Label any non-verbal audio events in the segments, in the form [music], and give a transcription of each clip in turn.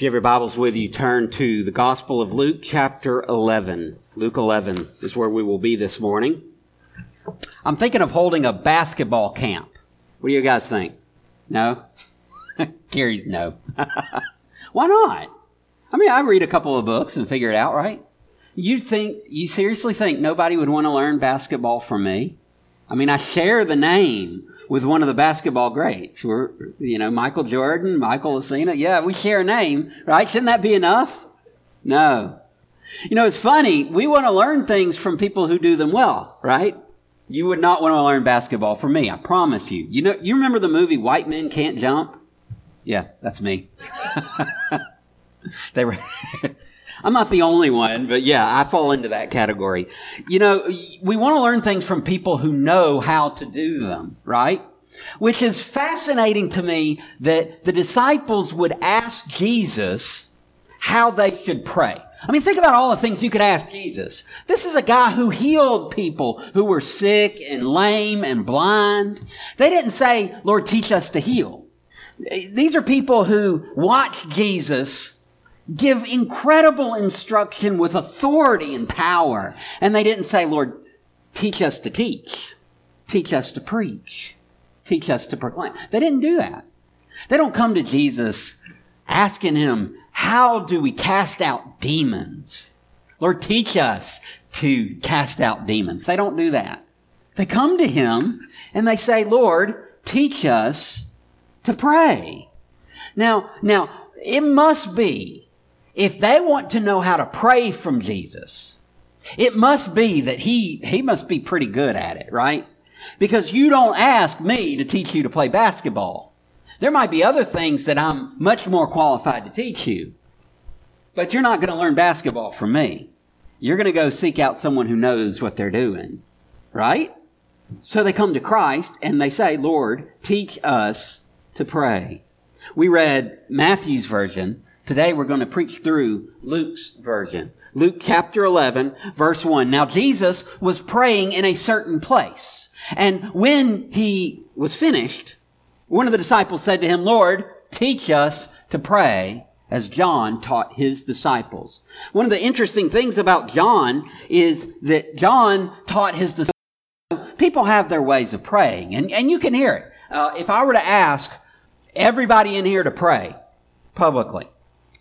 If you have your Bibles with you, turn to the Gospel of Luke, chapter 11. Luke 11 is where we will be this morning. I'm thinking of holding a basketball camp. What do you guys think? No? [laughs] Gary's no. [laughs] Why not? I mean, I read a couple of books and figure it out, right? You think, you seriously think nobody would want to learn basketball from me? I mean, I share the name with one of the basketball greats. We're, you know, Michael Jordan, Michael Lucena. Yeah, we share a name, right? Shouldn't that be enough? No. You know, it's funny. We want to learn things from people who do them well, right? You would not want to learn basketball from me. I promise you. You know, you remember the movie White Men Can't Jump? Yeah, that's me. [laughs] they were. [laughs] I'm not the only one, but yeah, I fall into that category. You know, we want to learn things from people who know how to do them, right? Which is fascinating to me that the disciples would ask Jesus how they should pray. I mean, think about all the things you could ask Jesus. This is a guy who healed people who were sick and lame and blind. They didn't say, Lord, teach us to heal. These are people who watched Jesus give incredible instruction with authority and power. And they didn't say, Lord, teach us to teach, teach us to preach, teach us to proclaim. They didn't do that. They don't come to Jesus asking him, how do we cast out demons? Lord, teach us to cast out demons. They don't do that. They come to him and they say, Lord, teach us to pray. Now, now, it must be if they want to know how to pray from Jesus, it must be that he, he must be pretty good at it, right? Because you don't ask me to teach you to play basketball. There might be other things that I'm much more qualified to teach you. But you're not going to learn basketball from me. You're going to go seek out someone who knows what they're doing, right? So they come to Christ and they say, Lord, teach us to pray. We read Matthew's version Today we're going to preach through Luke's version. Luke chapter 11, verse 1. Now Jesus was praying in a certain place. And when he was finished, one of the disciples said to him, Lord, teach us to pray as John taught his disciples. One of the interesting things about John is that John taught his disciples. People have their ways of praying, and, and you can hear it. Uh, if I were to ask everybody in here to pray publicly,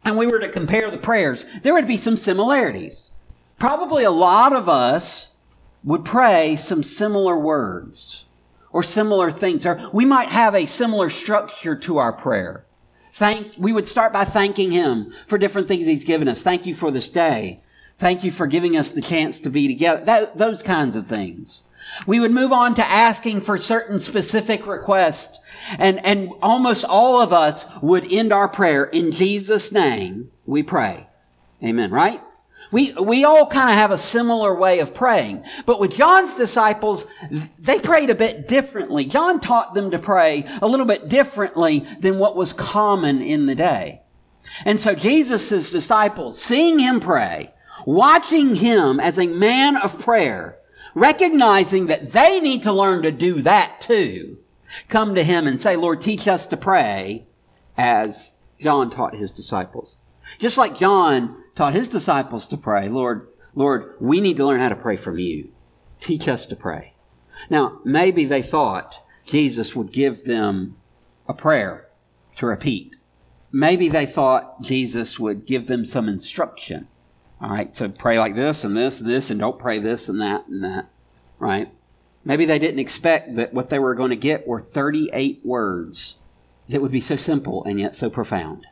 and we were to compare the prayers, there would be some similarities. Probably a lot of us would pray some similar words or similar things, or we might have a similar structure to our prayer. Thank, we would start by thanking Him for different things He's given us. Thank you for this day. Thank you for giving us the chance to be together. That, those kinds of things. We would move on to asking for certain specific requests. And, and almost all of us would end our prayer in Jesus' name, we pray. Amen, right? We, we all kind of have a similar way of praying. But with John's disciples, they prayed a bit differently. John taught them to pray a little bit differently than what was common in the day. And so Jesus' disciples, seeing him pray, watching him as a man of prayer, recognizing that they need to learn to do that too, come to him and say, Lord, teach us to pray as John taught his disciples. Just like John taught his disciples to pray, Lord, Lord, we need to learn how to pray from you. Teach us to pray. Now, maybe they thought Jesus would give them a prayer to repeat. Maybe they thought Jesus would give them some instruction all right, so pray like this and this and this, and don't pray this and that and that. Right? Maybe they didn't expect that what they were going to get were 38 words that would be so simple and yet so profound.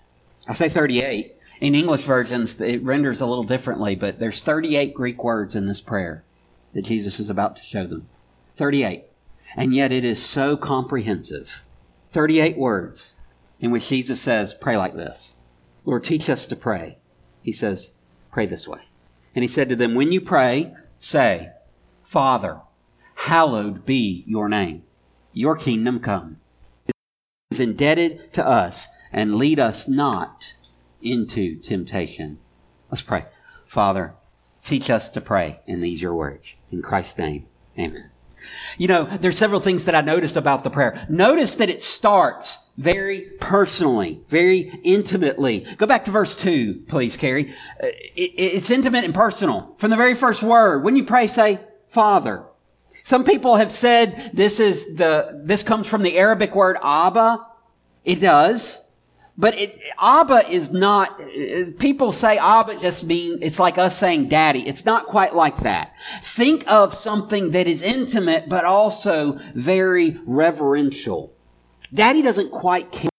I say 38. In English versions, it renders a little differently, but there's 38 Greek words in this prayer that Jesus is about to show them. 38. And yet it is so comprehensive. 38 words in which Jesus says, pray like this. Lord, teach us to pray. He says, Pray this way. And he said to them, When you pray, say, Father, hallowed be your name. Your kingdom come. It is indebted to us and lead us not into temptation. Let's pray. Father, teach us to pray in these your words. In Christ's name, amen. You know, there's several things that I noticed about the prayer. Notice that it starts very personally, very intimately. Go back to verse 2, please, Carrie. Uh, it's intimate and personal. From the very first word, when you pray, say, Father. Some people have said this is the, this comes from the Arabic word Abba. It does. But it, Abba is not, people say Abba just mean, it's like us saying daddy. It's not quite like that. Think of something that is intimate, but also very reverential. Daddy doesn't quite care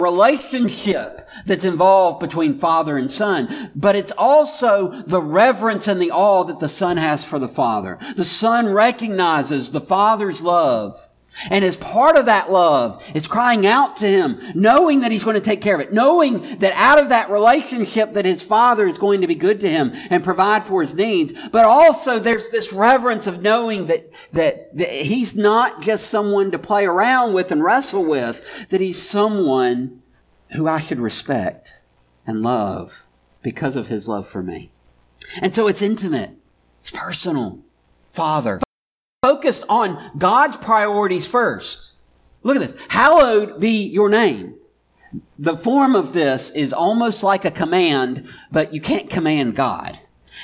relationship that's involved between father and son, but it's also the reverence and the awe that the son has for the father. The son recognizes the father's love and as part of that love is crying out to him, knowing that he's going to take care of it, knowing that out of that relationship that his father is going to be good to him and provide for his needs. But also there's this reverence of knowing that, that, that he's not just someone to play around with and wrestle with, that he's someone who I should respect and love because of his love for me. And so it's intimate. It's personal. Father focused on God's priorities first. Look at this. Hallowed be your name. The form of this is almost like a command, but you can't command God.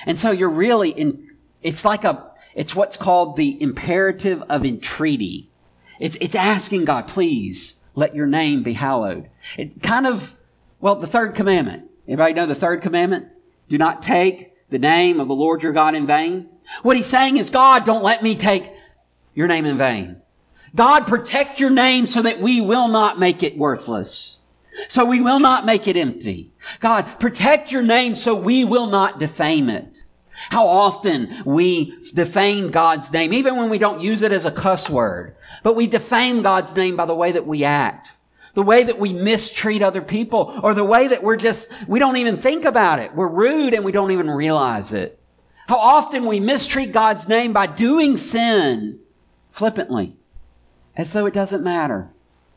And so you're really in, it's like a, it's what's called the imperative of entreaty. It's, it's asking God, please let your name be hallowed. It kind of, well, the third commandment. Anybody know the third commandment? Do not take the name of the Lord your God in vain. What he's saying is, God, don't let me take your name in vain. God, protect your name so that we will not make it worthless. So we will not make it empty. God, protect your name so we will not defame it. How often we defame God's name, even when we don't use it as a cuss word, but we defame God's name by the way that we act, the way that we mistreat other people, or the way that we're just, we don't even think about it. We're rude and we don't even realize it. How often we mistreat God's name by doing sin flippantly, as though it doesn't matter.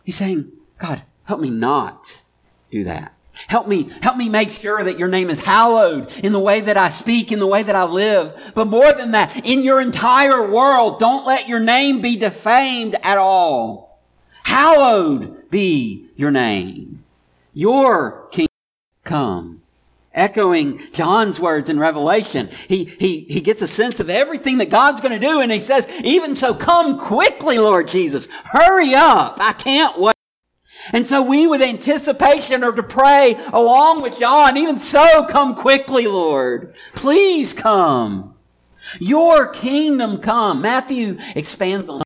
He's saying, God, help me not do that. Help me, help me make sure that your name is hallowed in the way that I speak, in the way that I live. But more than that, in your entire world, don't let your name be defamed at all. Hallowed be your name. Your kingdom come echoing John's words in Revelation. He, he, he gets a sense of everything that God's going to do, and he says, even so, come quickly, Lord Jesus. Hurry up. I can't wait. And so we, with anticipation, are to pray along with John, even so, come quickly, Lord. Please come. Your kingdom come. Matthew expands on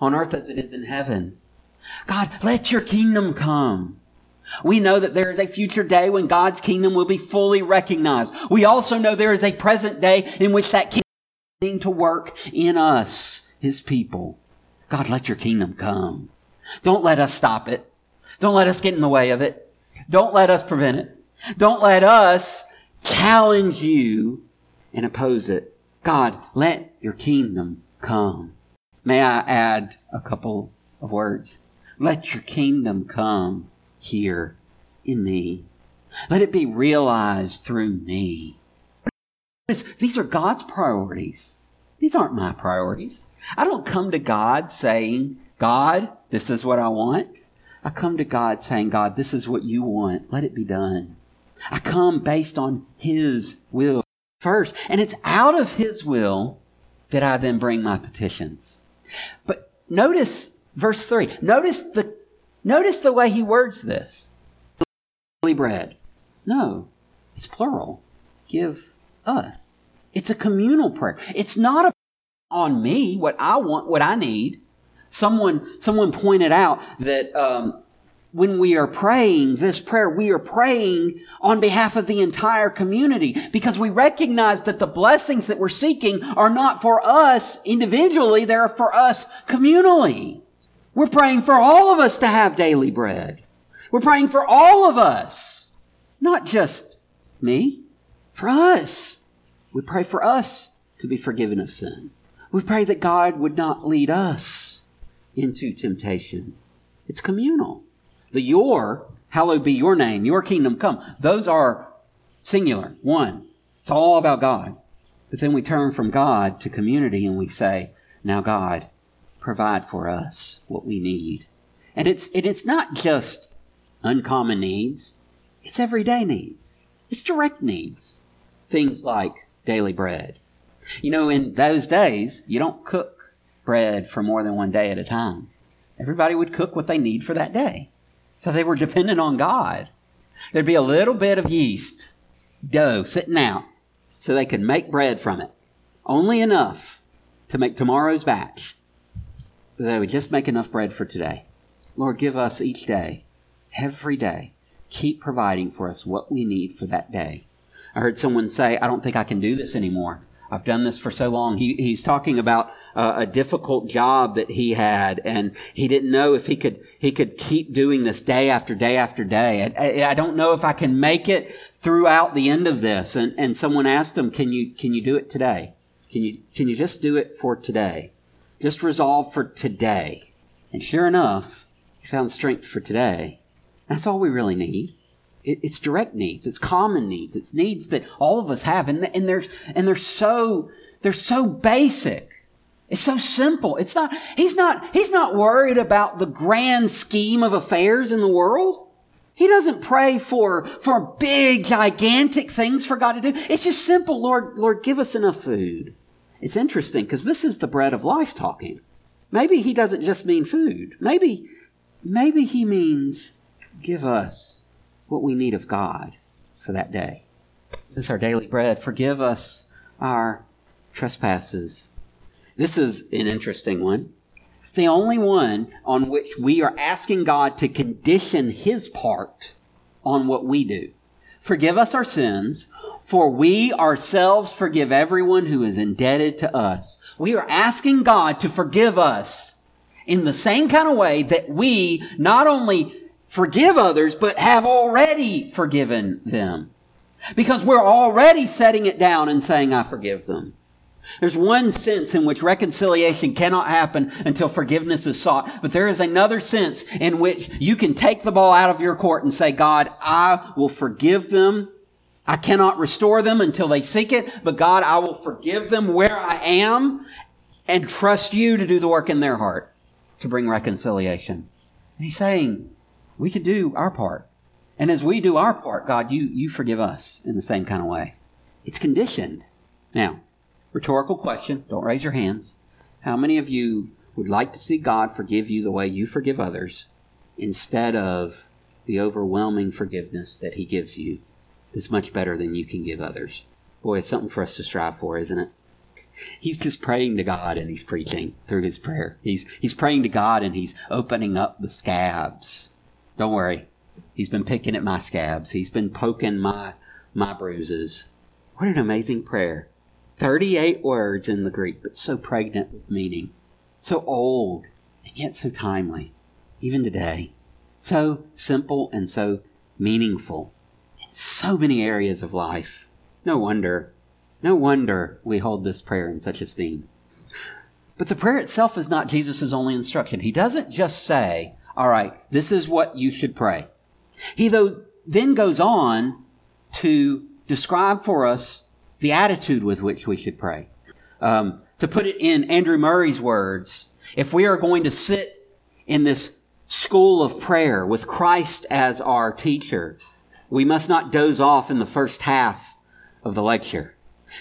on earth as it is in heaven. God, let your kingdom come. We know that there is a future day when God's kingdom will be fully recognized. We also know there is a present day in which that kingdom is beginning to work in us, His people. God, let your kingdom come. Don't let us stop it. Don't let us get in the way of it. Don't let us prevent it. Don't let us challenge you and oppose it. God, let your kingdom come. May I add a couple of words? Let your kingdom come here in me. Let it be realized through me. These are God's priorities. These aren't my priorities. I don't come to God saying, God, this is what I want. I come to God saying, God, this is what you want. Let it be done. I come based on His will first. And it's out of His will that I then bring my petitions. But notice verse 3. Notice the Notice the way he words this. Daily bread. No, it's plural. Give us. It's a communal prayer. It's not a on me what I want, what I need. Someone, someone pointed out that um, when we are praying this prayer, we are praying on behalf of the entire community because we recognize that the blessings that we're seeking are not for us individually, they're for us communally. We're praying for all of us to have daily bread. We're praying for all of us, not just me, for us. We pray for us to be forgiven of sin. We pray that God would not lead us into temptation. It's communal. The your, hallowed be your name, your kingdom come. Those are singular, one. It's all about God. But then we turn from God to community and we say, now God, provide for us what we need. And it's, and it's not just uncommon needs. It's everyday needs. It's direct needs. Things like daily bread. You know, in those days, you don't cook bread for more than one day at a time. Everybody would cook what they need for that day. So they were dependent on God. There'd be a little bit of yeast, dough sitting out, so they could make bread from it. Only enough to make tomorrow's batch. They would just make enough bread for today. Lord, give us each day, every day, keep providing for us what we need for that day. I heard someone say, I don't think I can do this anymore. I've done this for so long. He, he's talking about uh, a difficult job that he had, and he didn't know if he could he could keep doing this day after day after day. I, I, I, don't know if I can make it throughout the end of this. And, and someone asked him, "Can you can you do it today? Can you can you just do it for today? Just resolve for today." And sure enough, he found strength for today. That's all we really need. It, it's direct needs. It's common needs. It's needs that all of us have, and, and they're and they're so they're so basic. It's so simple. It's not. He's not. He's not worried about the grand scheme of affairs in the world. He doesn't pray for for big, gigantic things for God to do. It's just simple. Lord, Lord, give us enough food. It's interesting because this is the bread of life talking. Maybe he doesn't just mean food. Maybe, maybe he means give us what we need of God for that day. This is our daily bread. Forgive us our trespasses. This is an interesting one. It's the only one on which we are asking God to condition His part on what we do. Forgive us our sins, for we ourselves forgive everyone who is indebted to us. We are asking God to forgive us in the same kind of way that we not only forgive others, but have already forgiven them. Because we're already setting it down and saying, I forgive them. There's one sense in which reconciliation cannot happen until forgiveness is sought. But there is another sense in which you can take the ball out of your court and say, God, I will forgive them. I cannot restore them until they seek it, but God, I will forgive them where I am and trust you to do the work in their heart to bring reconciliation. And he's saying, we can do our part. And as we do our part, God, you, you forgive us in the same kind of way. It's conditioned. Now, rhetorical question, don't raise your hands. How many of you would like to see God forgive you the way you forgive others instead of the overwhelming forgiveness that He gives you that's much better than you can give others? Boy, it's something for us to strive for, isn't it? He's just praying to God and he's preaching through his prayer. He's, he's praying to God and he's opening up the scabs don't worry. He's been picking at my scabs. He's been poking my, my bruises. What an amazing prayer. 38 words in the Greek, but so pregnant with meaning. So old, and yet so timely, even today. So simple and so meaningful in so many areas of life. No wonder, no wonder we hold this prayer in such esteem. But the prayer itself is not Jesus' only instruction. He doesn't just say, all right, this is what you should pray. He though then goes on to describe for us the attitude with which we should pray. Um, to put it in Andrew Murray's words, if we are going to sit in this school of prayer with Christ as our teacher, we must not doze off in the first half of the lecture.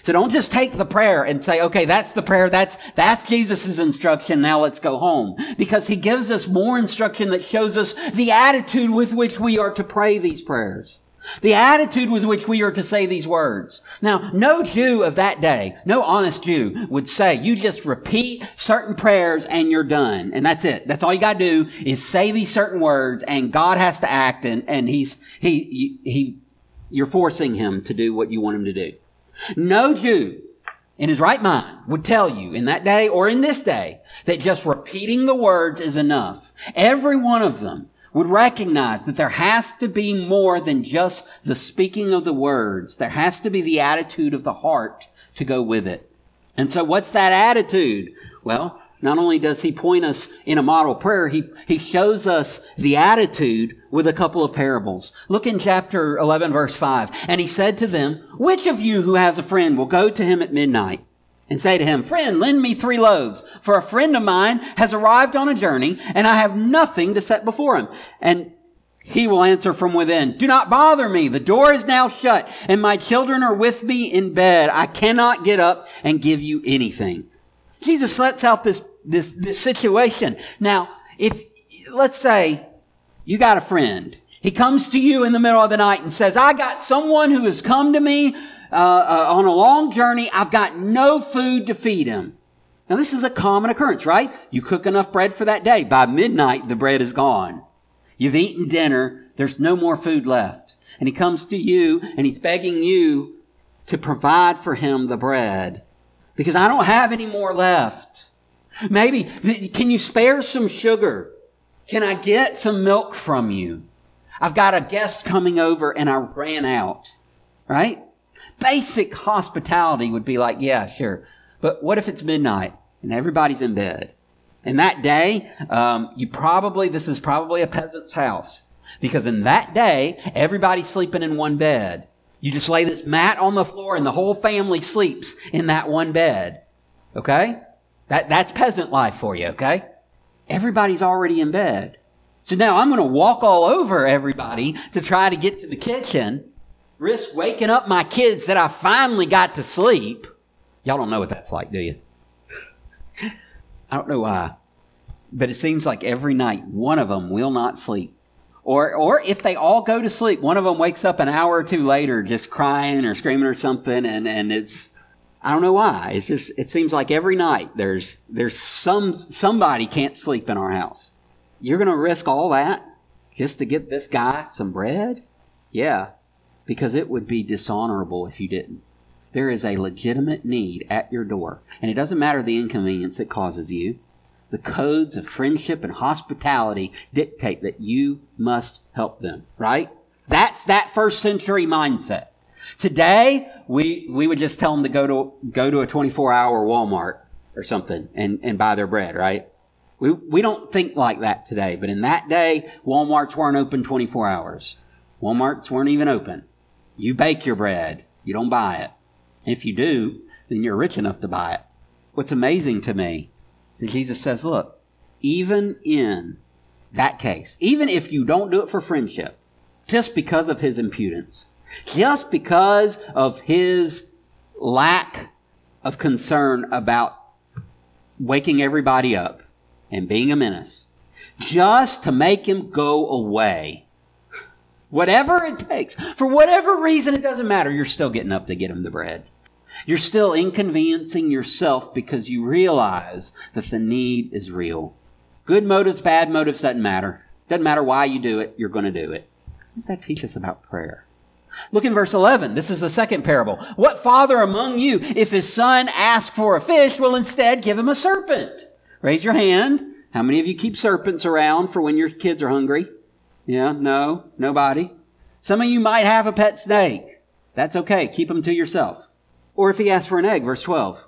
So don't just take the prayer and say, okay, that's the prayer. That's, that's Jesus' instruction. Now let's go home. Because he gives us more instruction that shows us the attitude with which we are to pray these prayers. The attitude with which we are to say these words. Now, no Jew of that day, no honest Jew would say, you just repeat certain prayers and you're done. And that's it. That's all you gotta do is say these certain words and God has to act and, and he's, he, he, you're forcing him to do what you want him to do. No Jew in his right mind would tell you in that day or in this day that just repeating the words is enough. Every one of them would recognize that there has to be more than just the speaking of the words. There has to be the attitude of the heart to go with it. And so what's that attitude? Well, not only does he point us in a model prayer, he, he shows us the attitude with a couple of parables. Look in chapter 11 verse 5. And he said to them, which of you who has a friend will go to him at midnight and say to him, Friend, lend me three loaves, for a friend of mine has arrived on a journey, and I have nothing to set before him. And he will answer from within, Do not bother me. The door is now shut, and my children are with me in bed. I cannot get up and give you anything. Jesus lets out this, this, this situation. Now, if, let's say, you got a friend. He comes to you in the middle of the night and says, I got someone who has come to me uh, uh, on a long journey. I've got no food to feed him. Now, this is a common occurrence, right? You cook enough bread for that day. By midnight, the bread is gone. You've eaten dinner. There's no more food left. And he comes to you and he's begging you to provide for him the bread because I don't have any more left. Maybe, can you spare some sugar? Can I get some milk from you? I've got a guest coming over and I ran out. Right? Basic hospitality would be like, yeah, sure. But what if it's midnight and everybody's in bed? And that day, um, you probably, this is probably a peasant's house. Because in that day, everybody's sleeping in one bed. You just lay this mat on the floor and the whole family sleeps in that one bed. Okay? That, that's peasant life for you, okay? Everybody's already in bed. So now I'm going to walk all over everybody to try to get to the kitchen, risk waking up my kids that I finally got to sleep. Y'all don't know what that's like, do you? [laughs] I don't know why. But it seems like every night one of them will not sleep. Or, or if they all go to sleep, one of them wakes up an hour or two later just crying or screaming or something and, and it's, I don't know why. It's just, it seems like every night there's, there's some, somebody can't sleep in our house. You're going to risk all that just to get this guy some bread? Yeah, because it would be dishonorable if you didn't. There is a legitimate need at your door, and it doesn't matter the inconvenience it causes you. The codes of friendship and hospitality dictate that you must help them, right? That's that first century mindset. Today, we, we would just tell them to go to, go to a 24 hour Walmart or something and, and buy their bread, right? We, we don't think like that today, but in that day, Walmarts weren't open 24 hours. Walmarts weren't even open. You bake your bread. You don't buy it. If you do, then you're rich enough to buy it. What's amazing to me is Jesus says, look, even in that case, even if you don't do it for friendship, just because of his impudence, just because of his lack of concern about waking everybody up, and being a menace just to make him go away. Whatever it takes, for whatever reason, it doesn't matter. You're still getting up to get him the bread. You're still inconveniencing yourself because you realize that the need is real. Good motives, bad motives, doesn't matter. Doesn't matter why you do it, you're going to do it. What does that teach us about prayer? Look in verse 11. This is the second parable. What father among you, if his son asks for a fish, will instead give him a serpent? Raise your hand. How many of you keep serpents around for when your kids are hungry? Yeah, no, nobody. Some of you might have a pet snake. That's okay. Keep them to yourself. Or if he asks for an egg, verse 12,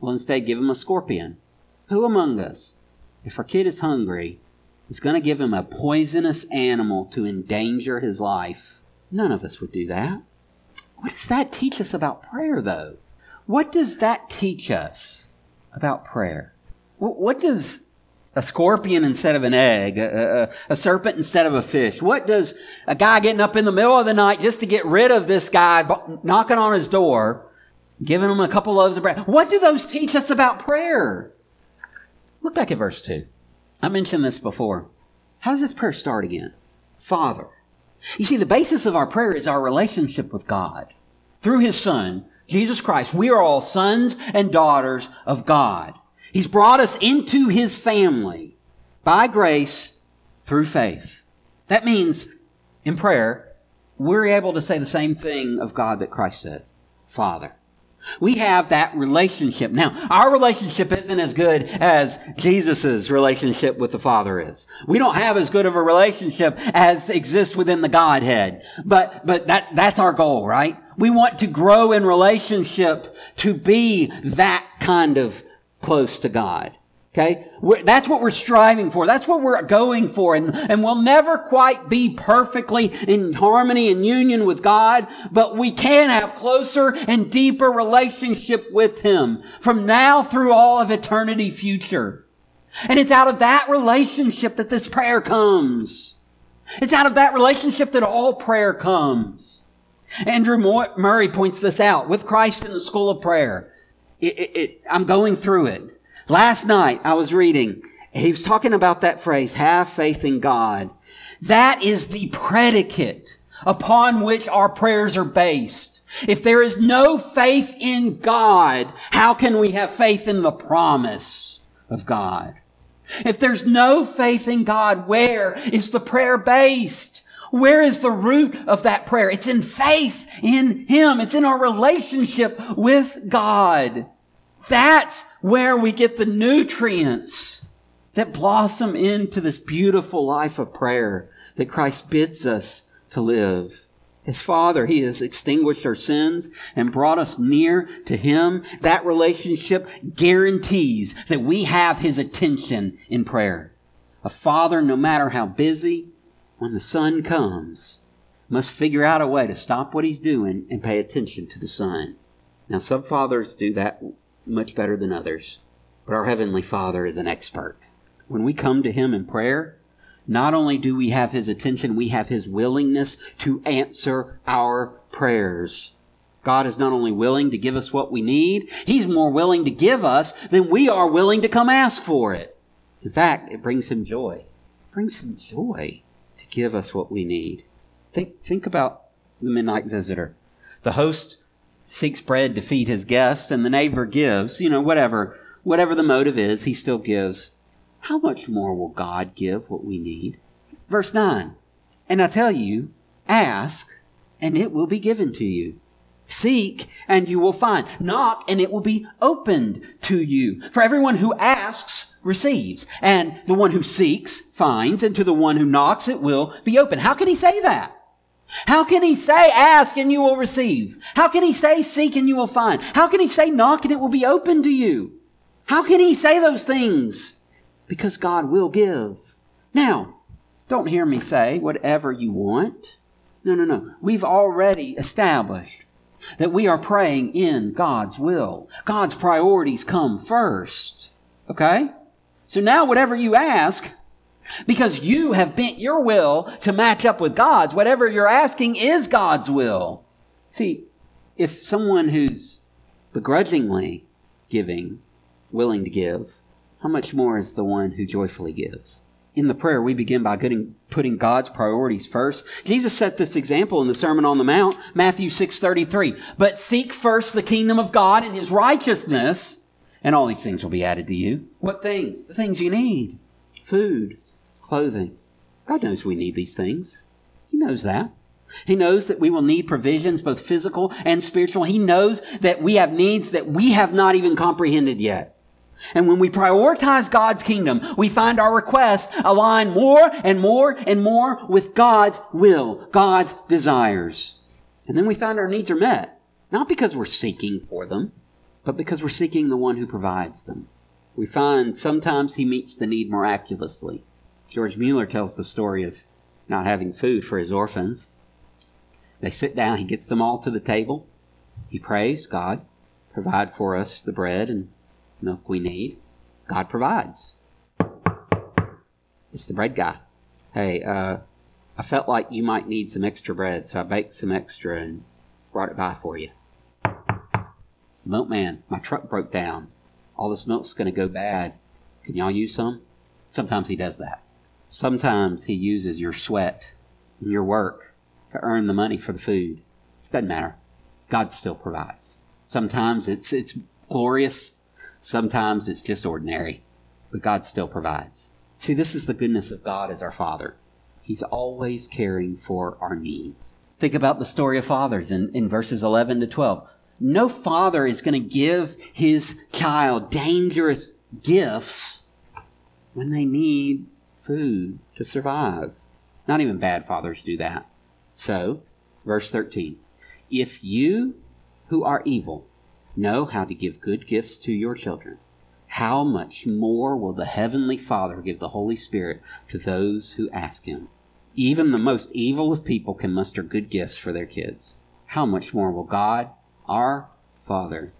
well, instead give him a scorpion. Who among us, if our kid is hungry, is going to give him a poisonous animal to endanger his life? None of us would do that. What does that teach us about prayer, though? What does that teach us about prayer? What does a scorpion instead of an egg, a, a, a, serpent instead of a fish? What does a guy getting up in the middle of the night just to get rid of this guy knocking on his door, giving him a couple loaves of bread? What do those teach us about prayer? Look back at verse 2. I mentioned this before. How does this prayer start again? Father. You see, the basis of our prayer is our relationship with God. Through His Son, Jesus Christ, we are all sons and daughters of God. He's brought us into his family by grace through faith. That means in prayer, we're able to say the same thing of God that Christ said Father. We have that relationship. Now, our relationship isn't as good as Jesus' relationship with the Father is. We don't have as good of a relationship as exists within the Godhead. But, but that, that's our goal, right? We want to grow in relationship to be that kind of close to God. Okay? We're, that's what we're striving for. That's what we're going for. And, and we'll never quite be perfectly in harmony and union with God, but we can have closer and deeper relationship with Him from now through all of eternity future. And it's out of that relationship that this prayer comes. It's out of that relationship that all prayer comes. Andrew Murray points this out with Christ in the school of prayer. It, it, it, I'm going through it. Last night I was reading, he was talking about that phrase, have faith in God. That is the predicate upon which our prayers are based. If there is no faith in God, how can we have faith in the promise of God? If there's no faith in God, where is the prayer based? Where is the root of that prayer? It's in faith in Him. It's in our relationship with God. That's where we get the nutrients that blossom into this beautiful life of prayer that Christ bids us to live. His Father, He has extinguished our sins and brought us near to Him. That relationship guarantees that we have His attention in prayer. A father, no matter how busy, when the son comes, must figure out a way to stop what he's doing and pay attention to the son. Now, some fathers do that much better than others. But our Heavenly Father is an expert. When we come to Him in prayer, not only do we have His attention, we have His willingness to answer our prayers. God is not only willing to give us what we need, He's more willing to give us than we are willing to come ask for it. In fact, it brings Him joy. It brings Him joy give us what we need. Think, think about the midnight visitor. The host seeks bread to feed his guests, and the neighbor gives, you know, whatever, whatever the motive is, he still gives. How much more will God give what we need? Verse 9. And I tell you, ask, and it will be given to you. Seek, and you will find. Knock, and it will be opened to you. For everyone who asks receives, and the one who seeks finds, and to the one who knocks it will be open. How can he say that? How can he say, ask and you will receive? How can he say, seek and you will find? How can he say, knock and it will be open to you? How can he say those things? Because God will give. Now, don't hear me say whatever you want. No, no, no. We've already established that we are praying in God's will. God's priorities come first. Okay? So now whatever you ask, because you have bent your will to match up with God's. Whatever you're asking is God's will. See, if someone who's begrudgingly giving, willing to give, how much more is the one who joyfully gives? In the prayer, we begin by putting God's priorities first. Jesus set this example in the Sermon on the Mount, Matthew 6:33. But seek first the kingdom of God and his righteousness, and all these things will be added to you. What things? The things you need. Food, clothing. God knows we need these things. He knows that. He knows that we will need provisions, both physical and spiritual. He knows that we have needs that we have not even comprehended yet. And when we prioritize God's kingdom, we find our requests align more and more and more with God's will, God's desires. And then we find our needs are met. Not because we're seeking for them, but because we're seeking the one who provides them. We find sometimes he meets the need miraculously. George Mueller tells the story of not having food for his orphans. They sit down, he gets them all to the table. He prays, God, provide for us the bread and milk we need. God provides. It's the bread guy. Hey, uh, I felt like you might need some extra bread, so I baked some extra and brought it by for you. It's the milkman. My truck broke down. All this milk's going to go bad. Can y'all use some? Sometimes he does that. Sometimes he uses your sweat and your work to earn the money for the food. Doesn't matter. God still provides. Sometimes it's, it's glorious. Sometimes it's just ordinary. But God still provides. See, this is the goodness of God as our Father. He's always caring for our needs. Think about the story of fathers in, in verses 11 to 12. No father is going to give his child dangerous gifts when they need food to survive. Not even bad fathers do that. So, verse 13 If you who are evil know how to give good gifts to your children, how much more will the Heavenly Father give the Holy Spirit to those who ask Him? Even the most evil of people can muster good gifts for their kids. How much more will God, our Father,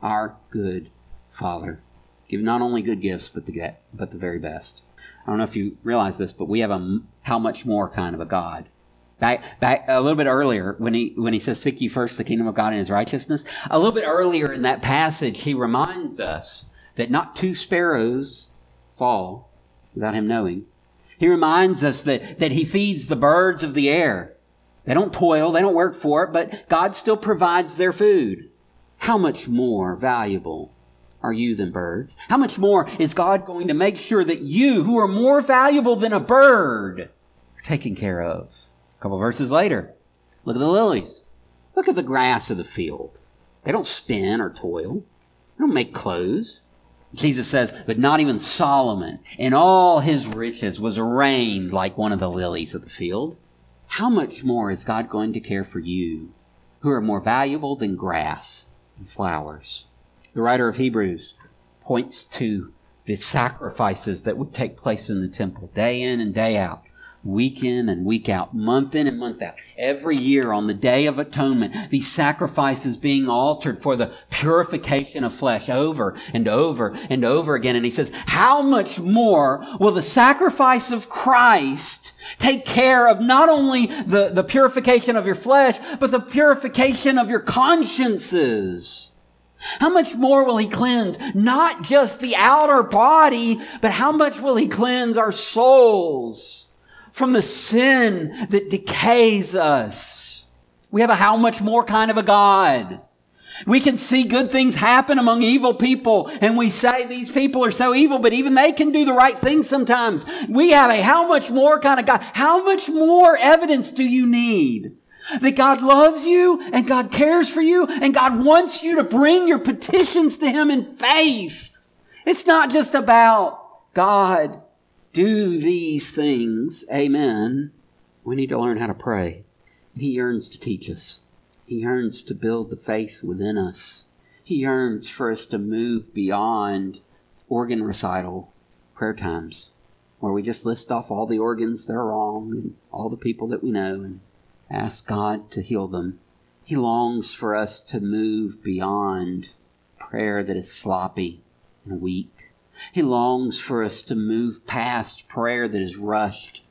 our good Father, give not only good gifts, but the, get, but the very best? I don't know if you realize this, but we have a how much more kind of a God. Back, back a little bit earlier when he when he says, "Seek ye first the kingdom of God and His righteousness." A little bit earlier in that passage, he reminds us that not two sparrows fall without him knowing. He reminds us that, that he feeds the birds of the air. They don't toil, they don't work for it, but God still provides their food. How much more valuable are you than birds? How much more is God going to make sure that you, who are more valuable than a bird, are taken care of? A couple verses later, look at the lilies. Look at the grass of the field. They don't spin or toil. They don't make clothes. Jesus says, but not even Solomon in all his riches was arrayed like one of the lilies of the field. How much more is God going to care for you, who are more valuable than grass and flowers? The writer of Hebrews points to the sacrifices that would take place in the temple day in and day out week in and week out, month in and month out, every year on the Day of Atonement, these sacrifices being altered for the purification of flesh over and over and over again. And he says, how much more will the sacrifice of Christ take care of not only the, the purification of your flesh, but the purification of your consciences? How much more will he cleanse not just the outer body, but how much will he cleanse our souls? From the sin that decays us. We have a how much more kind of a God. We can see good things happen among evil people and we say these people are so evil, but even they can do the right thing sometimes. We have a how much more kind of God. How much more evidence do you need? That God loves you and God cares for you and God wants you to bring your petitions to Him in faith. It's not just about God do these things, amen, we need to learn how to pray. He yearns to teach us. He yearns to build the faith within us. He yearns for us to move beyond organ recital prayer times, where we just list off all the organs that are wrong and all the people that we know and ask God to heal them. He longs for us to move beyond prayer that is sloppy and weak he longs for us to move past prayer that is rushed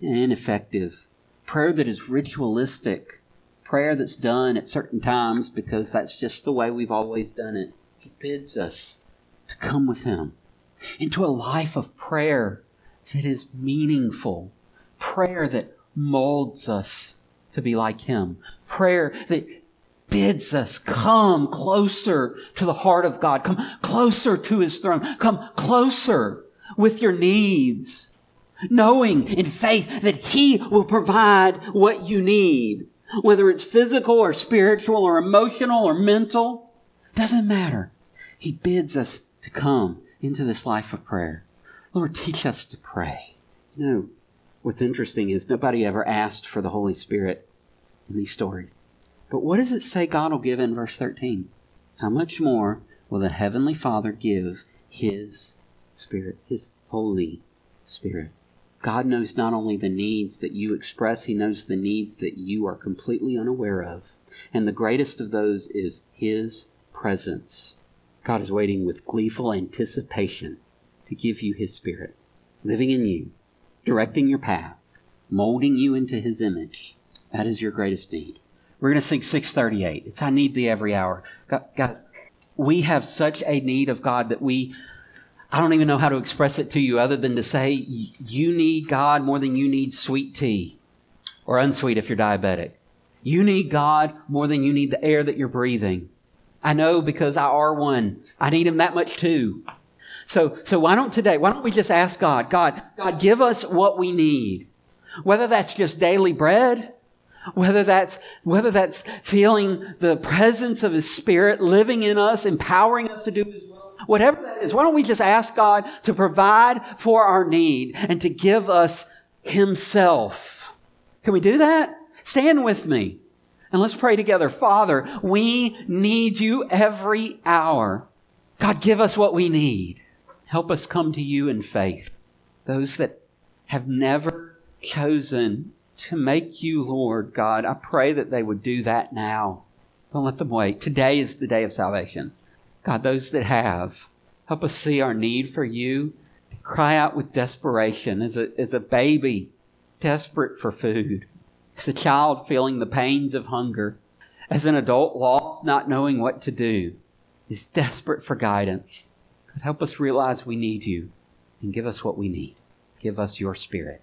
and ineffective, prayer that is ritualistic, prayer that's done at certain times because that's just the way we've always done it. He bids us to come with Him into a life of prayer that is meaningful, prayer that molds us to be like Him, prayer that bids us come closer to the heart of God. Come closer to his throne. Come closer with your needs, knowing in faith that he will provide what you need, whether it's physical or spiritual or emotional or mental. Doesn't matter. He bids us to come into this life of prayer. Lord, teach us to pray. You know, what's interesting is nobody ever asked for the Holy Spirit in these stories. But what does it say God will give in verse 13? How much more will the Heavenly Father give His Spirit, His Holy Spirit? God knows not only the needs that you express, He knows the needs that you are completely unaware of. And the greatest of those is His presence. God is waiting with gleeful anticipation to give you His Spirit, living in you, directing your paths, molding you into His image. That is your greatest need. We're going to sing 638. It's I need thee every hour. Guys, we have such a need of God that we, I don't even know how to express it to you other than to say you need God more than you need sweet tea or unsweet if you're diabetic. You need God more than you need the air that you're breathing. I know because I are one. I need Him that much too. So, so why don't today, why don't we just ask God, God, God, give us what we need. Whether that's just daily bread, whether that's, whether that's feeling the presence of His Spirit living in us, empowering us to do His will, whatever that is, why don't we just ask God to provide for our need and to give us Himself? Can we do that? Stand with me and let's pray together. Father, we need you every hour. God, give us what we need. Help us come to you in faith. Those that have never chosen to make you Lord God, I pray that they would do that now. Don't let them wait. Today is the day of salvation. God, those that have, help us see our need for you. Cry out with desperation as a, as a baby desperate for food, as a child feeling the pains of hunger, as an adult lost not knowing what to do, is desperate for guidance. God, help us realize we need you and give us what we need. Give us your spirit.